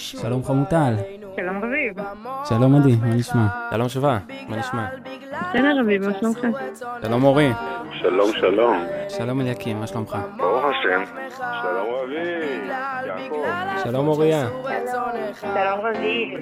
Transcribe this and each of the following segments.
שלום חמוטל. שלום רביב. שלום עדי, מה נשמע? שלום שווה, מה נשמע? בסדר רביב, מה שלומך? שלום אורי. שלום, שלום. שלום אליקים, מה שלומך? ברוך השם. שלום רביב. יעקב. שלום אוריה. שלום רביב.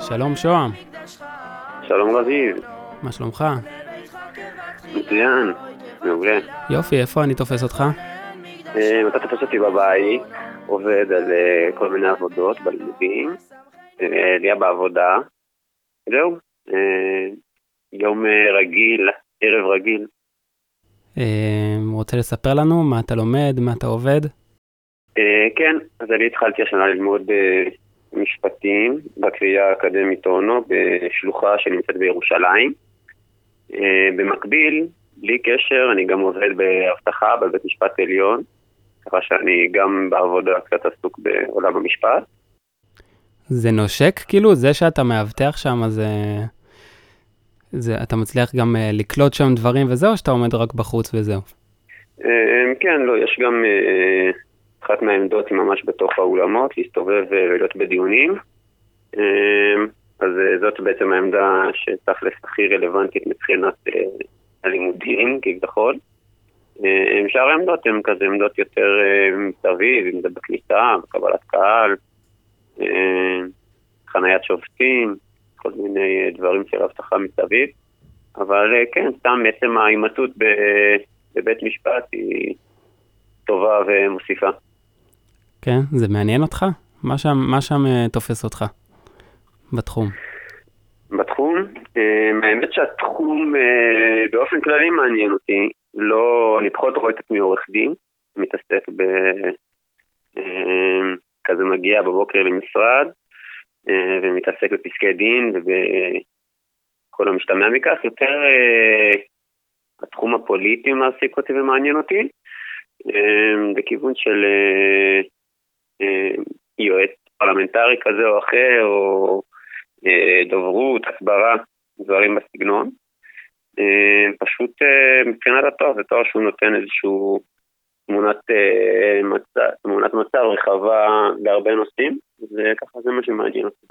שלום שוהם, שלום רביב. מה שלומך? מצוין. מעולה. יופי, איפה אני תופס אותך? אתה תופס אותי בבית, עובד על אה, כל מיני עבודות בלימודים, אה, עלייה בעבודה. זהו. אה, יום רגיל, ערב רגיל. רוצה לספר לנו מה אתה לומד, מה אתה עובד? כן, אז אני התחלתי השנה ללמוד משפטים בקריאה האקדמית אונו בשלוחה שנמצאת בירושלים. במקביל, בלי קשר, אני גם עובד באבטחה בבית משפט עליון, ככה שאני גם בעבודה קצת עסוק בעולם המשפט. זה נושק כאילו? זה שאתה מאבטח שם, זה... זה, אתה מצליח גם אה, לקלוט שם דברים וזהו, או שאתה עומד רק בחוץ וזהו? אה, כן, לא, יש גם אה, אחת מהעמדות היא ממש בתוך האולמות, להסתובב אה, ולהיות בדיונים. אה, אז אה, זאת בעצם העמדה שתכלס הכי רלוונטית מבחינת אה, הלימודים, כביכול. אה, שאר העמדות הן כזה עמדות יותר אה, מסביב, אם זה בכניסה, בקבלת קהל, אה, חניית שופטים, כל מיני דברים של אבטחה מסביב. אבל כן, סתם עצם ההימצאות בבית משפט היא טובה ומוסיפה. כן, זה מעניין אותך? מה שם, מה שם תופס אותך בתחום? בתחום, האמת שהתחום באופן כללי מעניין אותי. לא, אני פחות רואה את עצמי עורך דין, מתעסק ב... אה, כזה מגיע בבוקר למשרד אה, ומתעסק בפסקי דין ובכל המשתמע מכך. יותר אה, התחום הפוליטי מעסיק אותי ומעניין אותי, אה, בכיוון של יועץ פרלמנטרי כזה או אחר, או דוברות, הסברה, דברים בסגנון. אה, פשוט אה, מבחינת התואר זה תואר שהוא נותן איזשהו תמונת, אה, תמונת מצב רחבה להרבה נושאים, וככה זה מה שמעניין אותי.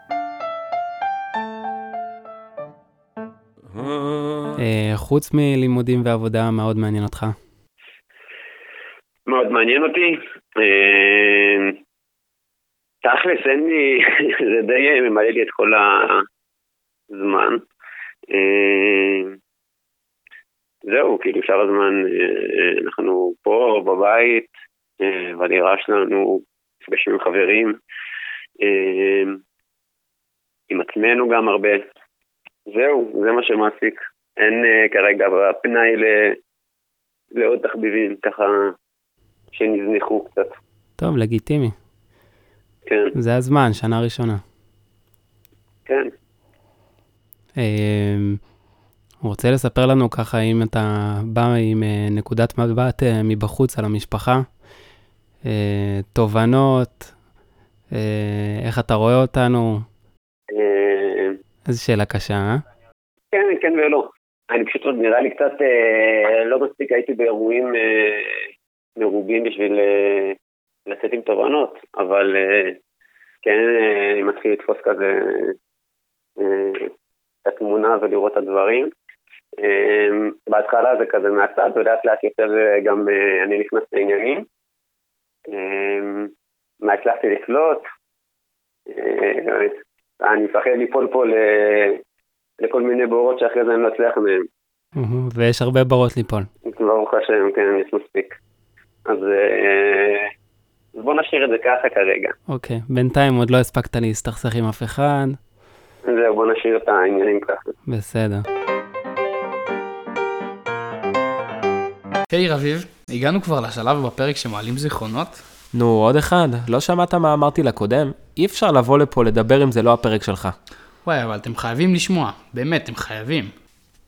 חוץ מלימודים ועבודה, מה עוד מעניין אותך? מאוד מעניין אותי. תכלס, אין לי, זה די ממלא לי את כל הזמן. אה, זהו, כאילו שאר הזמן אה, אנחנו פה בבית, אה, בדירה שלנו, נפגשים עם חברים, אה, עם עצמנו גם הרבה. זהו, זה מה שמעסיק. אין אה, כרגע פנאי ל- לעוד תחביבים, ככה שנזנחו קצת. טוב, לגיטימי. כן, זה הזמן, שנה ראשונה. כן. אה, רוצה לספר לנו ככה, אם אתה בא עם אה, נקודת מבט אה, מבחוץ על המשפחה, אה, תובנות, אה, איך אתה רואה אותנו, אה, איזו שאלה קשה, אה? כן, כן ולא. אני פשוט עוד נראה לי קצת, אה, לא מספיק הייתי באירועים אה, מרובים בשביל אה, לצאת עם תובנות, אבל אה, כן, אה, אני מתחיל לתפוס כזה אה, את התמונה ולראות את הדברים. אה, בהתחלה זה כזה מהצד, ולאט לאט יותר אה, גם אה, אני נכנס לעניינים. אה, מה הצלחתי לקלוט? אה, אני מפחד ליפול פה. לכל מיני בורות שאחרי זה אני לא אצליח מהם. ויש הרבה ברות ליפול. ברוך השם, כן, יש מספיק. אז אז בוא נשאיר את זה ככה כרגע. אוקיי, בינתיים עוד לא הספקת להסתכסך עם אף אחד, זהו, בוא נשאיר את העניינים ככה. בסדר. היי רביב, הגענו כבר לשלב בפרק שמעלים זיכרונות? נו, עוד אחד. לא שמעת מה אמרתי לקודם? אי אפשר לבוא לפה לדבר אם זה לא הפרק שלך. וואי, אבל אתם חייבים לשמוע, באמת, אתם חייבים.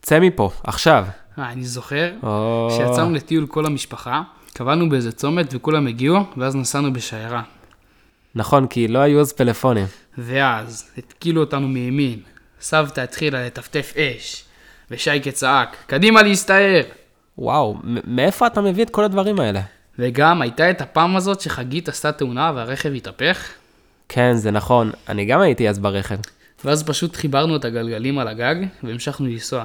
צא מפה, עכשיו. אה, אני זוכר או... שיצאנו לטיול כל המשפחה, קבענו באיזה צומת וכולם הגיעו, ואז נסענו בשיירה. נכון, כי לא היו אז פלאפונים. ואז התקילו אותנו מימין, סבתא התחילה לטפטף אש, ושייקה צעק, קדימה להסתער! וואו, מאיפה אתה מביא את כל הדברים האלה? וגם הייתה את הפעם הזאת שחגית עשתה תאונה והרכב התהפך, כן, זה נכון, אני גם הייתי אז ברכב. ואז פשוט חיברנו את הגלגלים על הגג והמשכנו לנסוע.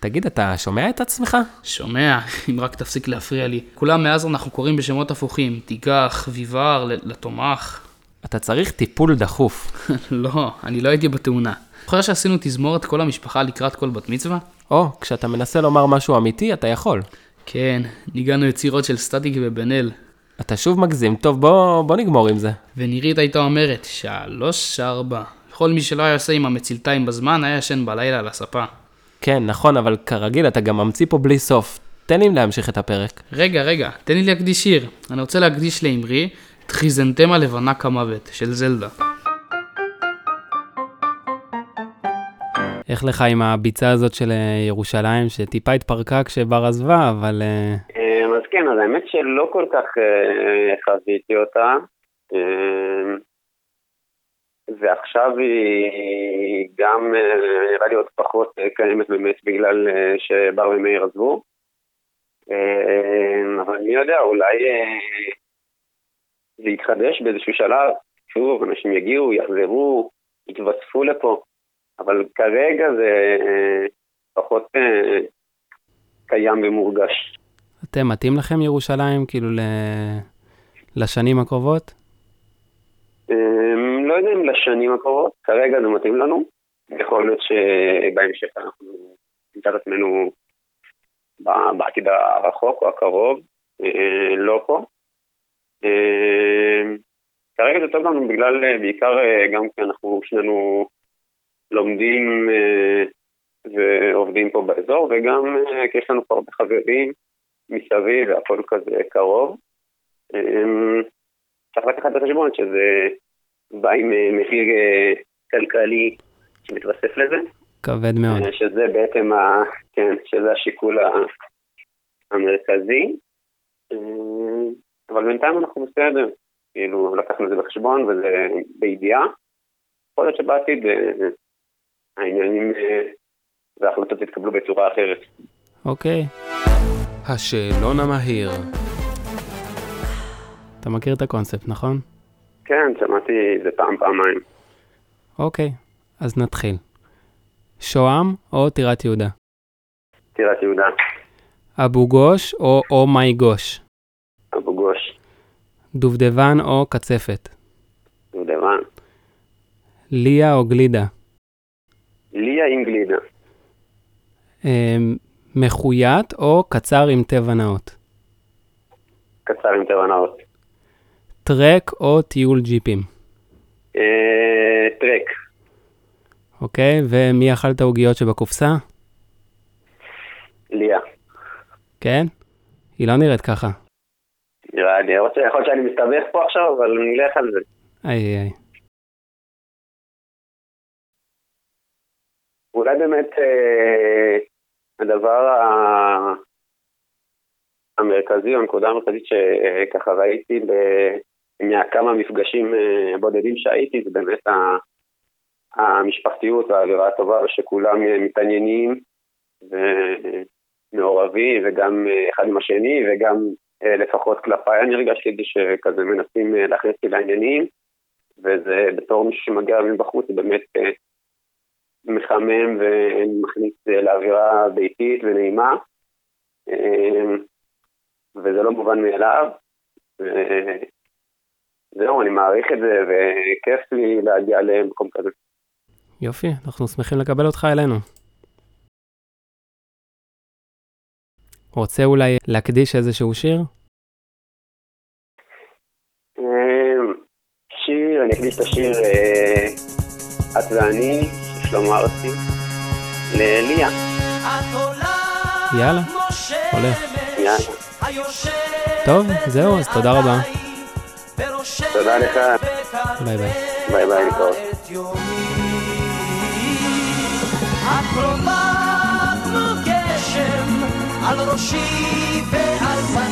תגיד, אתה שומע את עצמך? שומע, אם רק תפסיק להפריע לי. כולם מאז אנחנו קוראים בשמות הפוכים, תיגח, חביבר, ל- לתומך. אתה צריך טיפול דחוף. לא, אני לא הייתי בתאונה. זוכר שעשינו תזמורת כל המשפחה לקראת כל בת מצווה? או, כשאתה מנסה לומר משהו אמיתי, אתה יכול. כן, ניגענו יצירות של סטטיק ובן-אל. אתה שוב מגזים, טוב, בוא, בוא נגמור עם זה. ונירית הייתה אומרת, שלוש ארבע. כל מי שלא היה עושה עם המצלתיים בזמן, היה ישן בלילה על הספה. כן, נכון, אבל כרגיל אתה גם ממציא פה בלי סוף. תן לי להמשיך את הפרק. רגע, רגע, תן לי להקדיש שיר. אני רוצה להקדיש לאמרי את חיזנטמה לבנה כמוות, של זלדה. איך לך עם הביצה הזאת של אה, ירושלים, שטיפה התפרקה כשבר עזבה, אבל אה, אה, אז כן, אז האמת שלא כל כך חוויתי אותה. ועכשיו היא גם, אה, נראה לי עוד פחות קיימת באמת בגלל שבר ומאיר עזבו. אבל מי יודע, אולי זה יתחדש באיזשהו שלב. שוב, אנשים יגיעו, יחזרו, יתווספו לפה. אבל כרגע זה אה, פחות אה, קיים ומורגש. אתם, מתאים לכם ירושלים, כאילו, ל... לשנים הקרובות? אמ, לא יודע אם לשנים הקרובות, כרגע זה מתאים לנו. יכול להיות שבהמשך אנחנו נמצא את עצמנו בעתיד הרחוק או הקרוב, אה, לא פה. כרגע זה טוב לנו בגלל, אה, בעיקר אה, גם כי אנחנו שנינו לומדים אה, ועובדים פה באזור, וגם אה, כי יש לנו פה הרבה חברים מסביב והכל כזה קרוב. אמ, צריך לקחת בחשבון שזה בא עם אה, מחיר כלכלי שמתווסף לזה, כבד מאוד. שזה בעצם, ה, כן, שזה השיקול המרכזי. אה, אבל בינתיים אנחנו בסדר, כאילו לקחנו את זה בחשבון וזה בידיעה. יכול להיות שבעתיד העניינים אה, וההחלטות יתקבלו בצורה אחרת. אוקיי. השאלון המהיר. אתה מכיר את הקונספט, נכון? כן, שמעתי את זה פעם, פעמיים. אוקיי, אז נתחיל. שוהם או טירת יהודה? טירת יהודה, אבו גוש או אומי גוש? אבו גוש, דובדבן או קצפת? דובדבן, ליה או גלידה? ליה עם גלידה, אמ, מחויית או קצר עם טבע נאות? קצר עם טבע נאות. טרק או טיול ג'יפים? אה, טרק, אוקיי, ומי אכל את העוגיות שבקופסה? ליה. כן? היא לא נראית ככה. נראה לי, רוצה- יכול להיות שאני מסתבך פה עכשיו, אבל נלך על זה. איי איי אולי באמת אה, הדבר המרכזי, או הנקודה המרכזית שככה ראיתי ב- מהכמה מפגשים אה, בודדים שהייתי, זה באמת המשפחתיות והאווירה הטובה, ושכולם אה, מתעניינים ומעורבים, וגם אחד עם השני, וגם לפחות כלפיי אני הרגשתי שכזה מנסים להכניס אותי לעניינים, וזה בתור מישהו שמגיע מבחוץ, זה באמת מחמם ומכניס אה, לאווירה ביתית ונעימה, אה, וזה לא מובן מאליו. זהו, אני מעריך את זה, וכיף לי להגיע למקום כזה. יופי, אנחנו שמחים לקבל אותך אלינו. רוצה אולי להקדיש איזשהו שיר? אה, שיר, אני אקדיש את השיר אה, את ואני, של שלמה ארצי, לליה. יאללה, הולך. יאללה. טוב, זהו, אז תודה רבה. תודה לך, ביי ביי. ביי ביי, גשם על ראשי ועל פניי,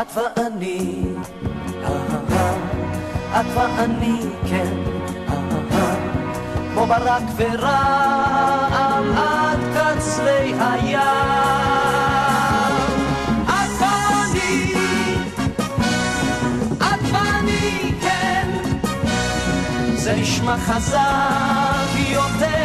את ואני, אה, אה, אה. את ואני, כן, כמו ברק ורעם עד קצרי הים. את ואני, את ואני, כן, זה נשמע חזק יותר